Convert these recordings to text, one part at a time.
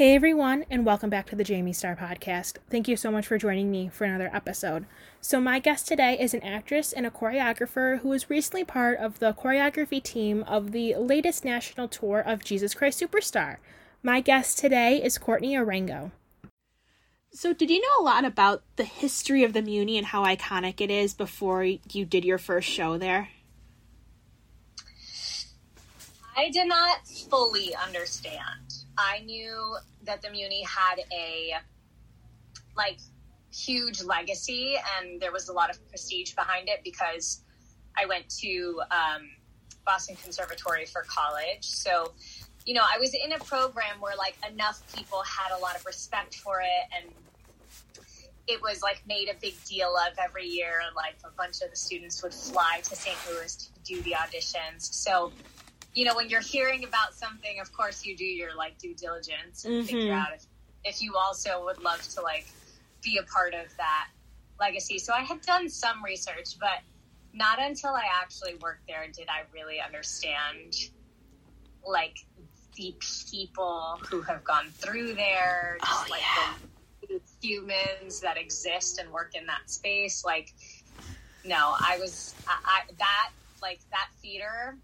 Hey everyone, and welcome back to the Jayme Starr Podcast. Thank you so much for joining me for another episode. So, my guest today is an actress and a choreographer who was recently part of the choreography team of the latest national tour of Jesus Christ Superstar. My guest today is Courtney Arango. So, did you know a lot about the history of the Muny and how iconic it is before you did your first show there? I did not fully understand I knew that the Muny had a like huge legacy and there was a lot of prestige behind it because I went to um, Boston Conservatory for college. So, you know, I was in a program where like enough people had a lot of respect for it and it was like made a big deal of every year. Like a bunch of the students would fly to St. Louis to do the auditions. So you know, when you're hearing about something, of course you do your like due diligence and mm-hmm. figure out if, if you also would love to like be a part of that legacy. So I had done some research, but not until I actually worked there did I really understand like the people who have gone through there, just oh, like yeah. the humans that exist and work in that space. Like, no, I was I, I that like that theater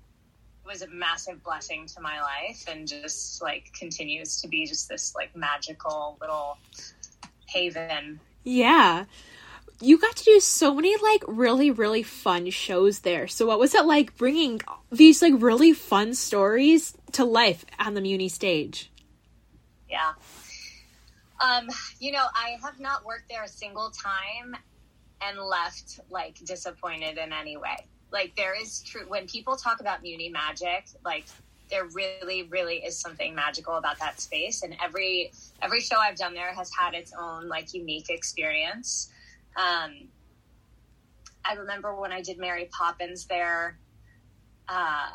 was a massive blessing to my life and just like continues to be just this like magical little haven. Yeah. You got to do so many like really really fun shows there. So what was it like bringing these like really fun stories to life on the Muny stage? Yeah. Um, you know, I have not worked there a single time and left like disappointed in any way like there is true when people talk about Muny magic, like there really, really is something magical about that space. And every every show I've done there has had its own like unique experience. Um, I remember when I did Mary Poppins there. Uh,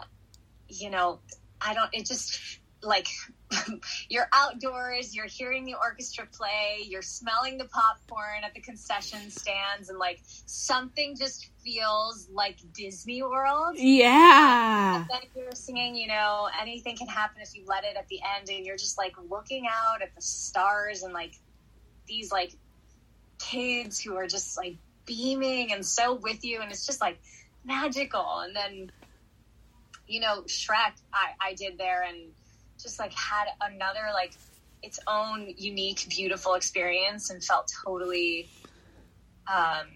you know, I don't. It just like you're outdoors, you're hearing the orchestra play, you're smelling the popcorn at the concession stands, and like something just feels like Disney World. Yeah. Um, and then you're singing, you know, anything can happen if you let it at the end, and you're just like looking out at the stars and like these like kids who are just like beaming and so with you, and it's just like magical. And then, you know, Shrek, I, I did there and just like had another like its own unique, beautiful experience and felt totally um,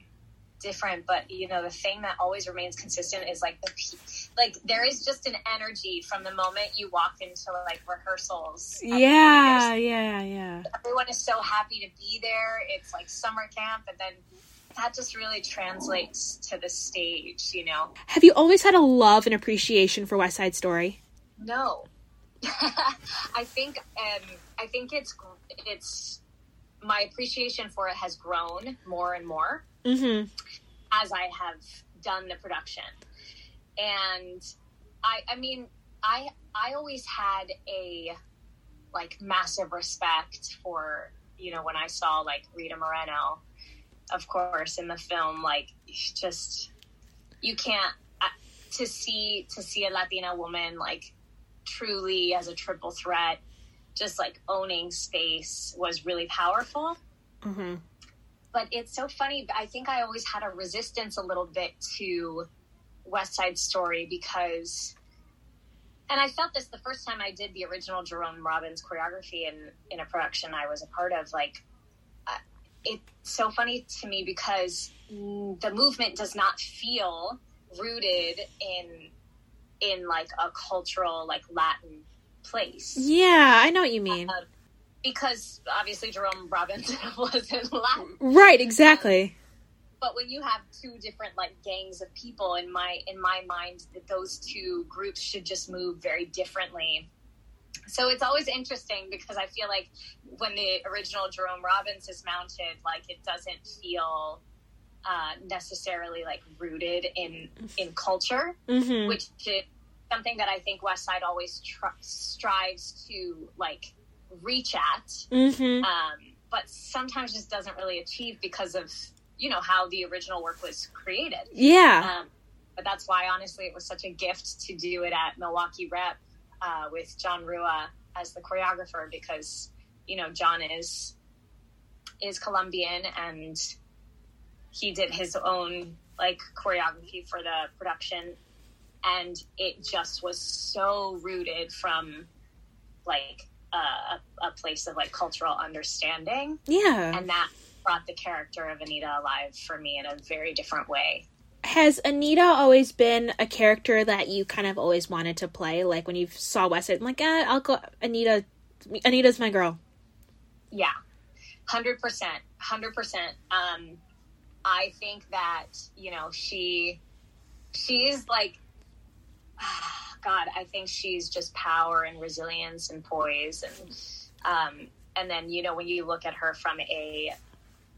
different. But you know, the thing that always remains consistent is like the like there is just an energy from the moment you walk into like rehearsals. Yeah, yeah, yeah. Everyone is so happy to be there. It's like summer camp, and then that just really translates to the stage. You know. Have you always had a love and appreciation for West Side Story? No, I think um, I think it's it's my appreciation for it has grown more and more mm-hmm. as I have done the production, and I I mean I I always had a like massive respect for you know when I saw like Rita Moreno, of course in the film like just you can't uh, to see to see a Latina woman like truly as a triple threat, just like owning space was really powerful. Mm-hmm. But it's so funny. I think I always had a resistance a little bit to West Side Story because, and I felt this the first time I did the original Jerome Robbins choreography in in a production I was a part of. Like, uh, it's so funny to me because the movement does not feel rooted in in like a cultural like Latin place. Yeah, I know what you mean. Uh, because obviously Jerome Robbins was in Latin. Right, exactly. Um, but when you have two different like gangs of people in my in my mind that those two groups should just move very differently. So it's always interesting because I feel like when the original Jerome Robbins is mounted, like it doesn't feel uh, necessarily like rooted in in culture, mm-hmm. which is something that I think West Side always tr- strives to like reach at, mm-hmm. um, but sometimes just doesn't really achieve because of you know how the original work was created. Yeah. Um, but that's why honestly it was such a gift to do it at Milwaukee Rep uh, with Jon Rua as the choreographer because you know, Jon is is Colombian and he did his own like choreography for the production and it just was so rooted from like a, a place of like cultural understanding Yeah. and that brought the character of Anita alive for me in a very different way. Has Anita always been a character that you kind of always wanted to play? Like when you saw West I'm like, eh, I'll go. Anita, Anita's my girl. Yeah, hundred percent, hundred percent. Um, I think that you know she, she's like, God, I think she's just power and resilience and poise and, um, and then you know when you look at her from a,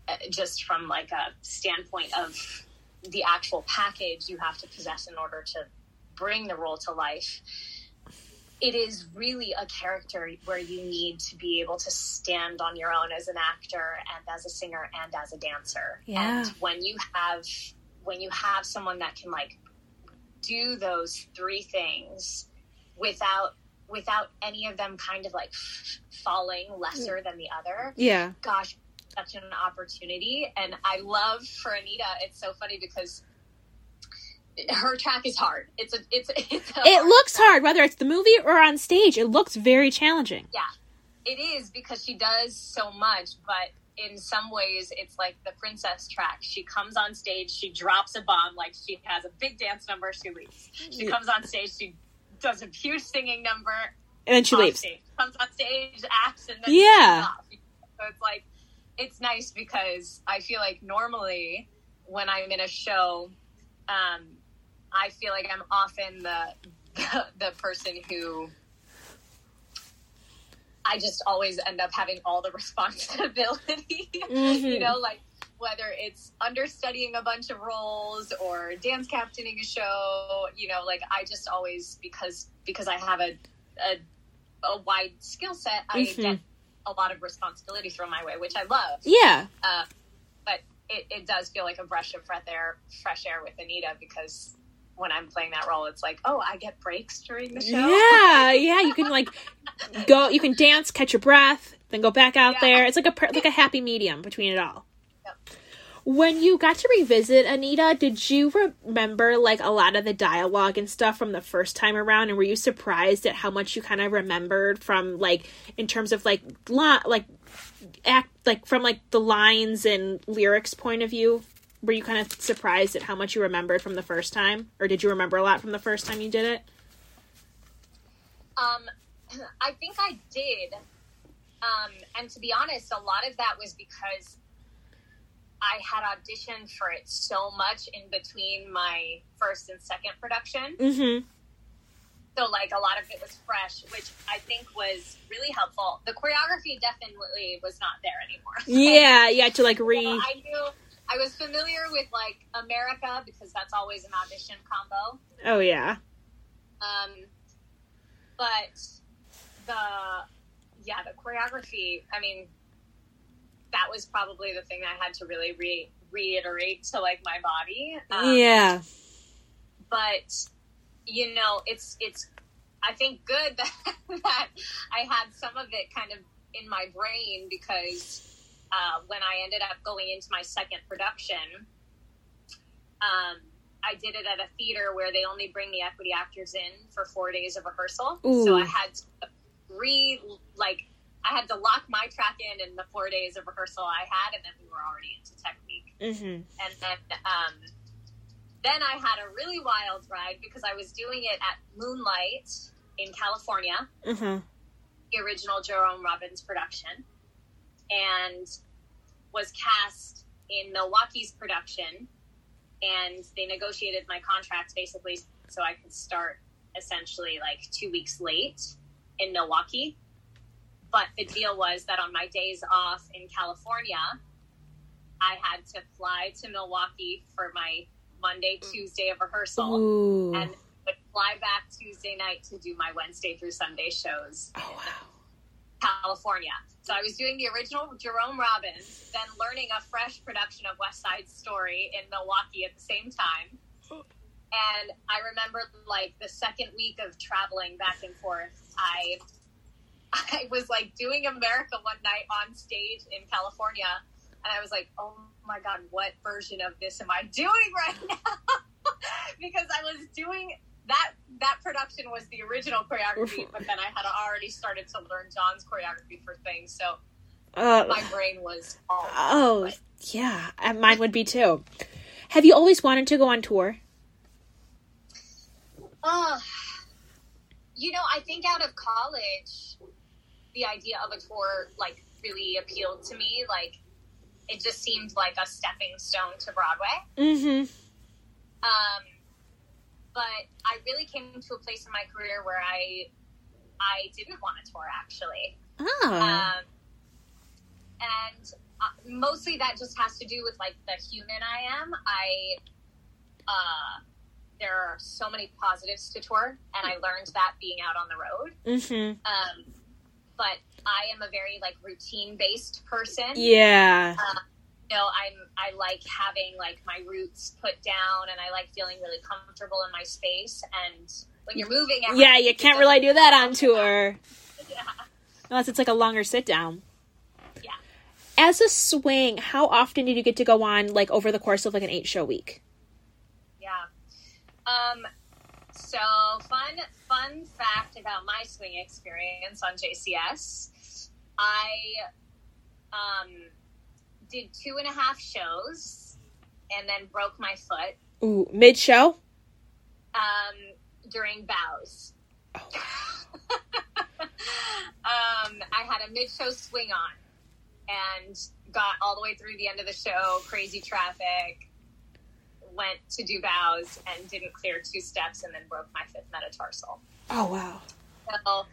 uh, just from like a standpoint of the actual package you have to possess in order to bring the role to life it is really a character where you need to be able to stand on your own as an actor and as a singer and as a dancer. Yeah. And when you have when you have someone that can like do those three things without without any of them kind of like falling lesser mm. than the other, Yeah. gosh, such an opportunity. And I love for Anita, it's so funny because her track is hard. It's a it's it's a It looks hard, whether it's the movie or on stage. It looks very challenging. Yeah, it is because she does so much, but in some ways it's like the princess track. She comes on stage, she drops a bomb, like she has a big dance number, she leaves. She Yeah. comes on stage, she does a huge singing number, And then she leaves. Stage. Comes on stage, acts, and then Yeah. So it's like it's nice because I feel like normally when I'm in a show, um, I feel like I'm often the the, the person who I just always end up having all the responsibility. you Mhm. know, like whether it's understudying a bunch of roles or dance captaining a show, you know, like I just always because because I have a a, a wide skill set, I Mhm. get a lot of responsibility thrown my way, which I love. Yeah. Uh, but it, it does feel like a brush of fresh air, fresh air with Anita because when I'm playing that role, it's like, oh, I get breaks during the show. Yeah, yeah. You can like go. You can dance, catch your breath, then go back out Yeah. there. It's like a like a happy medium between it all. Yep. When you got to revisit Anita, did you remember like a lot of the dialogue and stuff from the first time around? And were you surprised at how much you kind of remembered from like in terms of like li- like act like from like the lines and lyrics point of view? Were you kind of surprised at how much you remembered from the first time, or did you remember a lot from the first time you did it? Um, I think I did. Um, and to be honest, a lot of that was because I had auditioned for it so much in between my first and second production. Mm-hmm. So, like, a lot of it was fresh, which I think was really helpful. The choreography definitely was not there anymore. Yeah, yeah, to like re. So I knew I was familiar with like America because that's always an audition combo. Oh yeah. Um, but the yeah, the choreography. I mean, that was probably the thing I had to really re- reiterate to like my body. Um, yeah. but you know, it's it's. I think good that that I had some of it kind of in my brain because uh, when I ended up going into my second production, um, I did it at a theater where they only bring the equity actors in for four days of rehearsal. Ooh. So I had to re like I had to lock my track in in the four days of rehearsal I had, and then we were already into technique. Mm-hmm. And then um, then I had a really wild ride because I was doing it at Moonlight in California Mm-hmm. the original Jerome Robbins production and was cast in Milwaukee's production. And they negotiated my contract basically so I could start essentially like two weeks late in Milwaukee. But the deal was that on my days off in California, I had to fly to Milwaukee for my Monday, Tuesday of rehearsal Ooh. and would fly back Tuesday night to do my Wednesday through Sunday shows oh wow. California. So I was doing the original Jerome Robbins, then learning a fresh production of West Side Story in Milwaukee at the same time. And I remember like the second week of traveling back and forth, I I was like doing America one night on stage in California, and I was like, oh my god, what version of this am I doing right now? because I was doing that that production was the original choreography, but then I had already started to learn Jon's choreography for things, so Uh, my brain was all oh, but- yeah. Mine would be too. Have you always wanted to go on tour? Uh, you know, I think out of college, the idea of a tour like really appealed to me. Like, it just seemed like a stepping stone to Broadway. Mm-hmm. Um, but I really came to a place in my career where I I didn't want to tour actually. Oh. Um, and uh, mostly that just has to do with like the human I am. I uh, there are so many positives to tour, and I learned that being out on the road. mm-hmm. Um, but I am a very like routine based person. Yeah. You know, I'm I like having like my roots put down, and I like feeling really comfortable in my space. And when you're moving, Yeah, you can't really do that on tour. Yeah. Unless it's like a longer sit down. Yeah. As a swing, how often did you get to go on like over the course of like an eight show week? Yeah. Um. So fun, fun fact about my swing experience on JCS. I um did two and a half shows, and then broke my foot Ooh, mid show? um during bows. um, I had a mid show swing on and got all the way through the end of the show, crazy traffic, went to do bows and didn't clear two steps and then broke my fifth metatarsal. Oh wow. So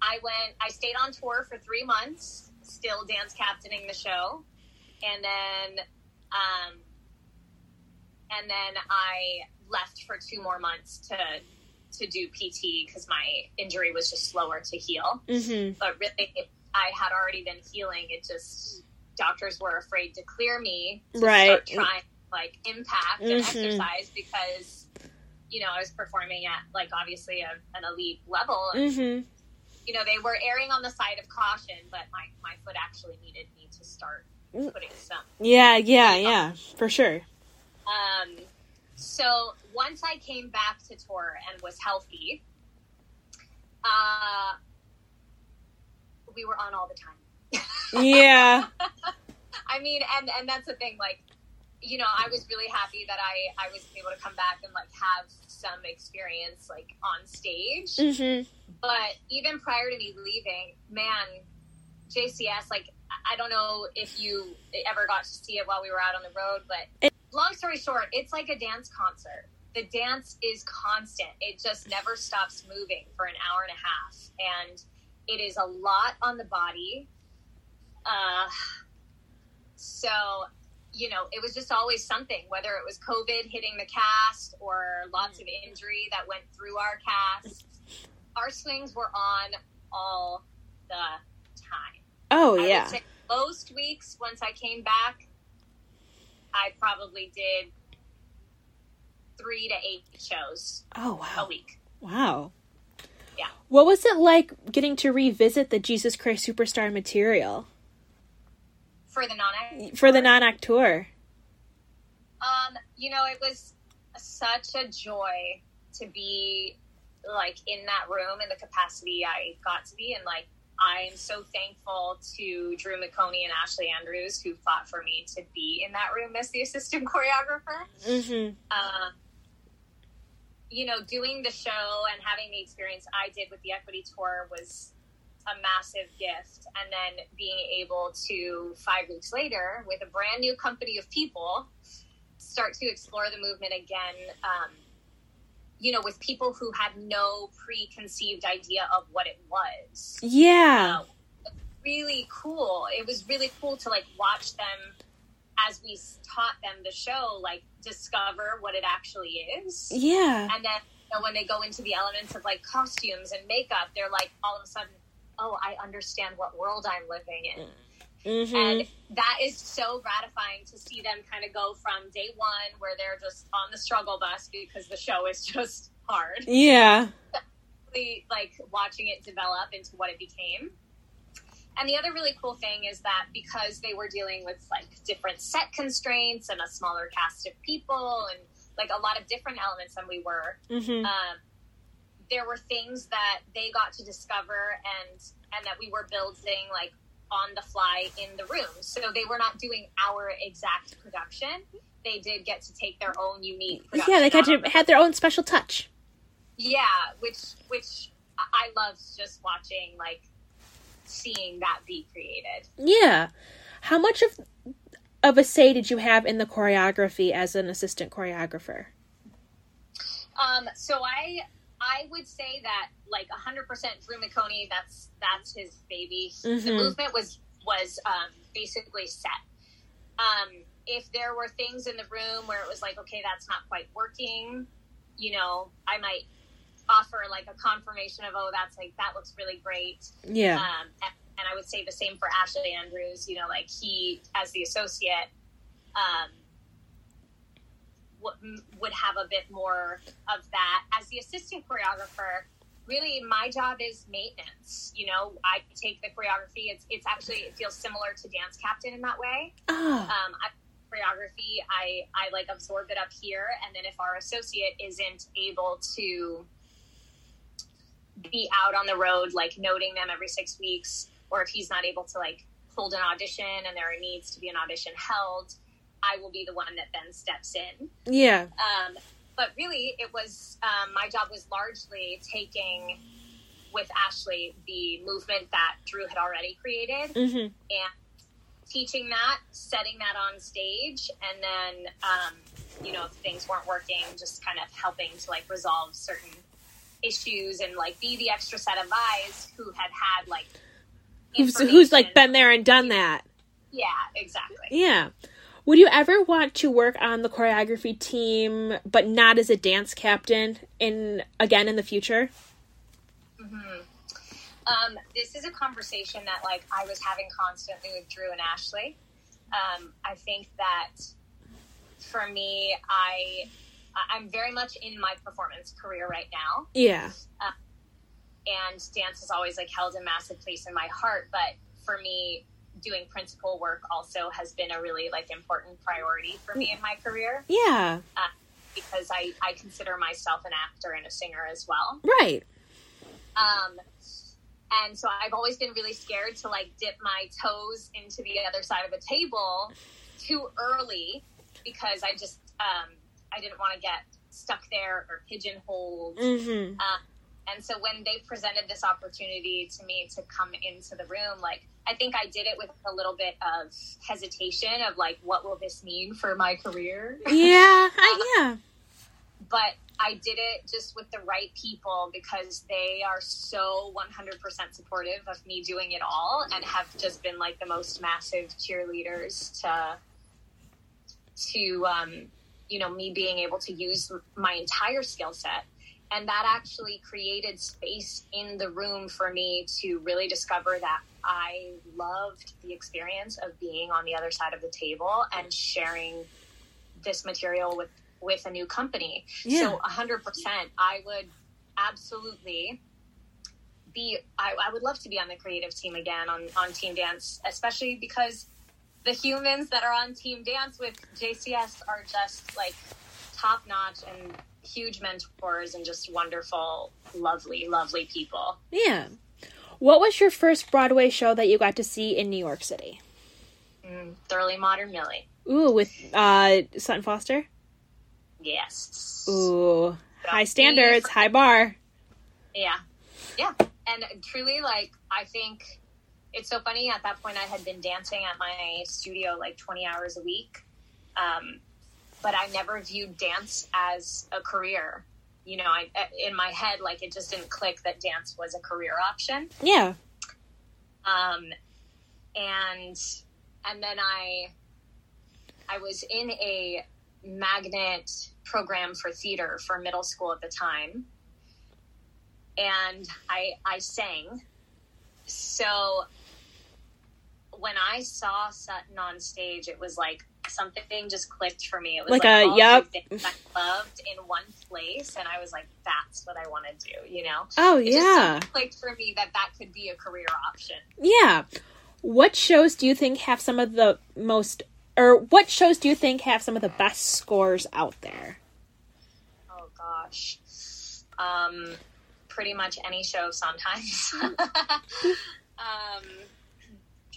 I went, I stayed on tour for three months, still dance captaining the show. And then, um, and then I left for two more months to, to do PT because my injury was just slower to heal. Mm-hmm. But really, I had already been healing. It just, doctors were afraid to clear me to Right. start trying like impact and Mhm. exercise because, you know, I was performing at like obviously a, an elite level. And, Mm-hmm. you know, they were erring on the side of caution, but my, my foot actually needed me to start. Putting some. Yeah, yeah, yeah, for sure. Um, so once I came back to tour and was healthy, uh, we were on all the time. Yeah. I mean, and and that's the thing. Like, you know, I was really happy that I I was able to come back and like have some experience like on stage. Mm-hmm. But even prior to me leaving, man, JCS, like, I- don't know if you ever got to see it while we were out on the road, but long story short, it's like a dance concert. The dance is constant, it just never stops moving for an hour and a half. And it is a lot on the body. Uh, so, you know, it was just always something, whether it was COVID hitting the cast or lots of injury that went through our cast our swings were on all the time. Oh I yeah. most weeks, once I came back, I probably did three to eight shows Oh wow. a week. Wow. Yeah. What was it like getting to revisit the Jesus Christ Superstar material For the non for the non-act tour? Um, you know, it was such a joy to be like in that room in the capacity I got to be and like I am so thankful to Drew McOnie and Ashley Andrews who fought for me to be in that room as the assistant choreographer. Mm-hmm. uh, you know, doing the show and having the experience I did with the Equity Tour was a massive gift. And then being able to, five weeks later, with a brand new company of people, start to explore the movement again, um, you know, with people who had no preconceived idea of what it was Yeah. uh, really cool. It was really cool to like watch them as we taught them the show, like discover what it actually is. Yeah. And then you know, when they go into the elements of like costumes and makeup, they're like all of a sudden, oh, I understand what world I'm living in. Mm-hmm. And that is so gratifying to see them kind of go from day one where they're just on the struggle bus because the show is just hard Yeah. like watching it develop into what it became. And the other really cool thing is that because they were dealing with like different set constraints and a smaller cast of people and like a lot of different elements than we were, Mm-hmm. um, there were things that they got to discover and and that we were building like on the fly in the room. So they were not doing our exact production. They did get to take their own unique. Production Yeah, they got to had their own special touch. yeah, which which I loved just watching, like seeing that be created. Yeah. How much of of a say did you have in the choreography as an assistant choreographer? Um, so I I would say that like hundred percent Drew McOnie, that's that's his baby. The Mhm. movement was was um, basically set. Um, if there were things in the room where it was like, okay, that's not quite working, you know, I might offer like a confirmation of, oh, that's like that looks really great. Yeah. Um, and, and I would say the same for Ashley Andrews. You know, like he, as the associate, um, w- would have a bit more of that. As the assistant choreographer, really my job is maintenance. You know, I take the choreography. It's it's actually it feels similar to dance captain in that way. Ah. Um, I, choreography, I I like absorb it up here, and then if our associate isn't able to be out on the road, like noting them every six weeks, or if he's not able to like hold an audition and there needs to be an audition held, I will be the one that then steps in. yeah. Um, but really, it was um, my job was largely taking with Ashley the movement that Drew had already created Mm-hmm. and teaching that, setting that on stage, and then um, you know if things weren't working, just kind of helping to like resolve certain issues and like be the extra set of eyes who had had like Who's who's like been there and done that? yeah exactly Yeah. Would you ever want to work on the choreography team, but not as a dance captain in again in the future? hmm Um, this is a conversation that like I was having constantly with Drew and Ashley. Um, I think that for me, I I- I'm very much in my performance career right now, Yeah. and dance has always like held a massive place in my heart. But for me, doing principal work also has been a really like important priority for me in my career Yeah. because I I consider myself an actor and a singer as well. Right. Um, and so I've always been really scared to like dip my toes into the other side of the table too early because I just um, I didn't want to get stuck there or pigeonholed. Mm-hmm. And so when they presented this opportunity to me to come into the room, like I think I did it with a little bit of hesitation of like, what will this mean for my career? Yeah. I, yeah. but I did it just with the right people because they are so 100% supportive of me doing it all and have just been like the most massive cheerleaders to to um, you know me being able to use my entire skill set and that actually created space in the room for me to really discover that I loved the experience of being on the other side of the table and sharing this material with with a new company. Yeah. So 100%, I would absolutely be, I, I would love to be on the creative team again on, on Team Dance, especially because the humans that are on Team Dance with JCS are just like top notch and huge mentors and just wonderful, lovely, lovely people. Yeah. What was your first Broadway show that you got to see in New York City? Mm, thoroughly modern Millie. Ooh, with uh Sutton Foster. Yes. Ooh, high standards, high bar. Yeah. Yeah. And truly, like, I think it's so funny. At that point, I had been dancing at my studio like 20 hours a week. Um, but I never viewed dance as a career. You know, I, in my head, like, it just didn't click that dance was a career option. Yeah. Um, and, and then I, I was in a magnet program for theater for middle school at the time and I I sang. So when I saw Sutton on stage, it was like something just clicked for me. It was Like like, a- all yep. I loved in one place, and I was like, "That's what I want to do." You know, Oh it yeah. clicked for me that that could be a career option. Yeah. What shows do you think have some of the most or what shows do you think have some of the best scores out there? Oh gosh, um, pretty much any show sometimes. um,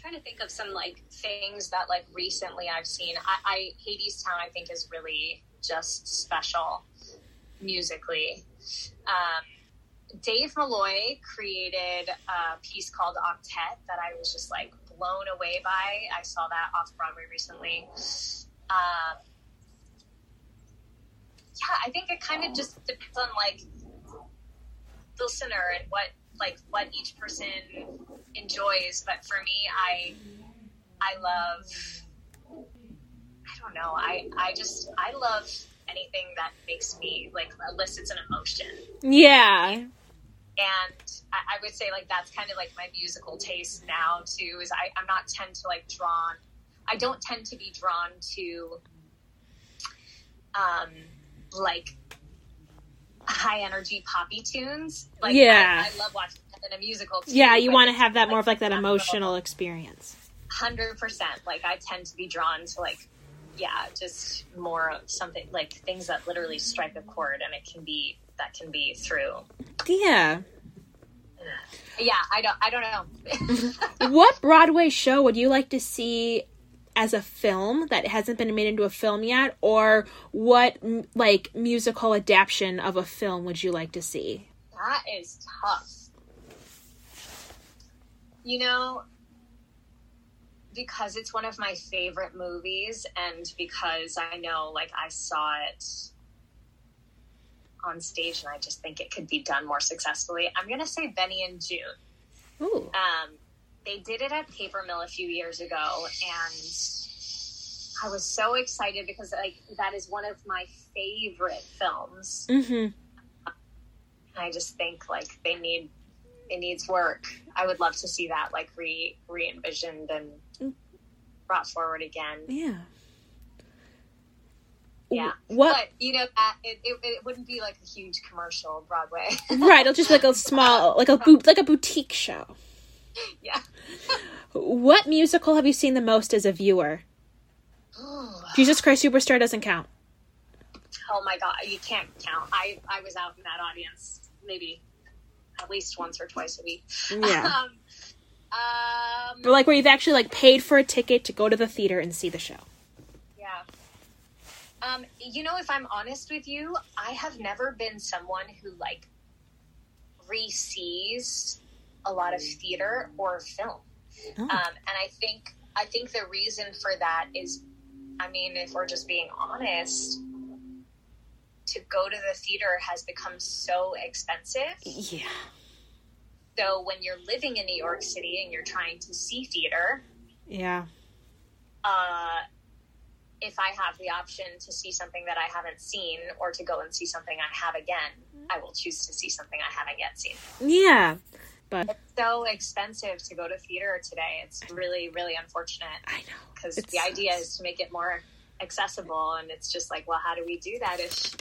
trying to think of some like things that like recently I've seen. I, I Hadestown I think is really just special musically. Um, Dave Malloy created a piece called Octet that I was just like blown away by. I saw that off Broadway recently. Um, yeah, I think it kind of just depends on like the listener and what like what each person enjoys. But for me, I I love I don't know. I I just I love anything that makes me like elicits an emotion. Yeah. And I, I would say like that's kind of like my musical taste now too. Is I I'm not tend to like drawn. I don't tend to be drawn to um like high energy poppy tunes. Like Yeah. I, I love watching that in a musical. Too, Yeah, you want to have that more of like that emotional experience. Hundred percent. Like I tend to be drawn to like yeah, just more something like things that literally strike a chord, and it can be that can be through. Yeah. Yeah, I don't. I don't know. What Broadway show would you like to see as a film that hasn't been made into a film yet or what like musical adaptation of a film would you like to see? that is tough. You know, because it's one of my favorite movies, and because I know, like, I saw it on stage, and I just think it could be done more successfully. I'm gonna say Benny and Joon. Ooh. Um, they did it at Paper Mill a few years ago, and I was so excited because like that is one of my favorite films. Mhm. I just think like they need it needs work. I would love to see that like re re envisioned and brought forward again. Yeah. Yeah, What but you know that it, it, it wouldn't be like a huge commercial Broadway. Right, it'll just be like a small, like a boot, like a boutique show. yeah. What musical have you seen the most as a viewer? Jesus Christ Superstar doesn't count. Oh my god, you can't count. I I was out in that audience maybe at least once or twice a week. Yeah, Um, um, but like where you've actually like paid for a ticket to go to the theater and see the show. yeah. Um, you know, if I'm honest with you, I have never been someone who like re-sees a lot of theater or film. Oh. Um, and I think I think the reason for that is, I mean, if we're just being honest, to go to the theater has become so expensive. Yeah, So when you're living in New York City and you're trying to see theater, yeah, uh, if I have the option to see something that I haven't seen or to go and see something I have again, I will choose to see something I haven't yet seen. yeah. It's so expensive to go to theater today. It's really, really unfortunate I know. because the idea is to make it more accessible. And it's just like, well, how do we do that if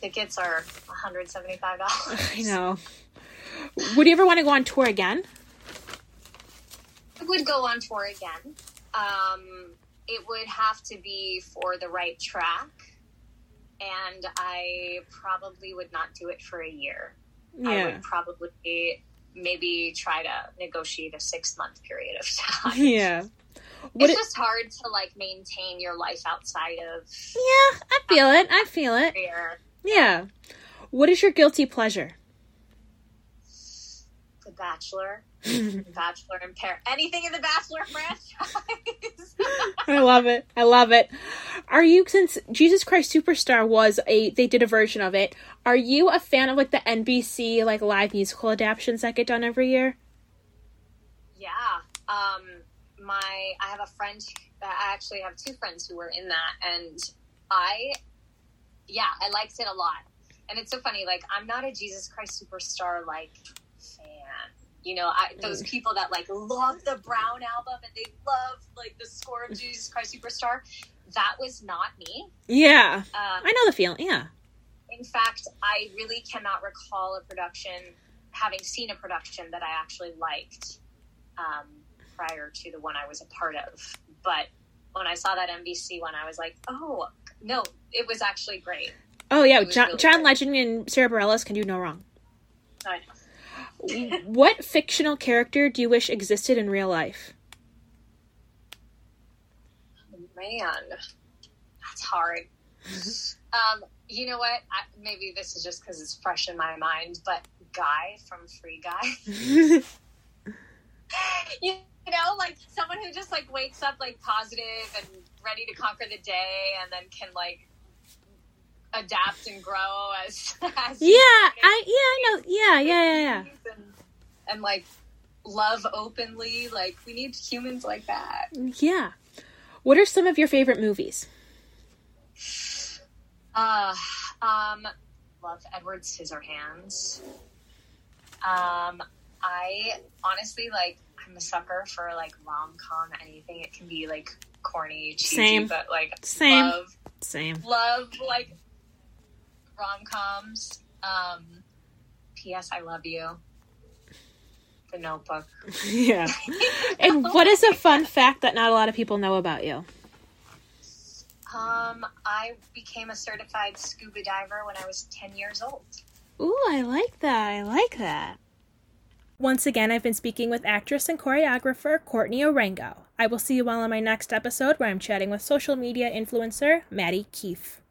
tickets are $175? I know. Would you ever want to go on tour again? I would go on tour again. Um, it would have to be for the right track, and I probably would not do it for a year. I Yeah, would probably maybe try to negotiate a six month period of time. yeah. What? it's It, just hard to like maintain your life outside of yeah, I feel it. I feel it. career. Yeah. What is your guilty pleasure? The Bachelor, Bachelor in Paradise, anything in the Bachelor franchise. I love it. I love it. Are you since Jesus Christ Superstar was a they did a version of it? Are you a fan of like the NBC like live musical adaptations that get done every year? Yeah. Um my I have a friend I actually have two friends who were in that and I yeah, I liked it a lot. And it's so funny, like I'm not a Jesus Christ superstar like fan. You know, I those people that like love the Brown album and they love like the score of Jesus Christ Superstar. That was not me. Yeah. Um, I know the feeling. Yeah. in fact, I really cannot recall a production, having seen a production that I actually liked um, prior to the one I was a part of. But when I saw that NBC one, I was like, oh, no, it was actually great. Oh yeah, John, really John. Legend and Sara Bareilles can do no wrong. I know. What fictional character do you wish existed in real life? Man, that's hard. um, you know what? I, maybe this is just because it's fresh in my mind, but Guy from Free Guy. you know, like someone who just like wakes up like positive and ready to conquer the day, and then can like adapt and grow as. as yeah, I yeah I know. Yeah, yeah, yeah, And, and like love openly. Like we need humans like that. yeah. Yeah. What are some of your favorite movies? Uh, um, love Edward Scissorhands. Um, I honestly like. I'm a sucker for like rom com anything. It can be like corny, cheesy, Same. but like Same. love Same. love like rom coms. Um, P.S. I love you. The Notebook. yeah. And what is a fun fact that not a lot of people know about you? Um, I became a certified scuba diver when I was ten years old. Ooh, I like that. I like that. Once again, I've been speaking with actress and choreographer Courtney Arango. I will see you all on my next episode where I'm chatting with social media influencer Maddie Keefe.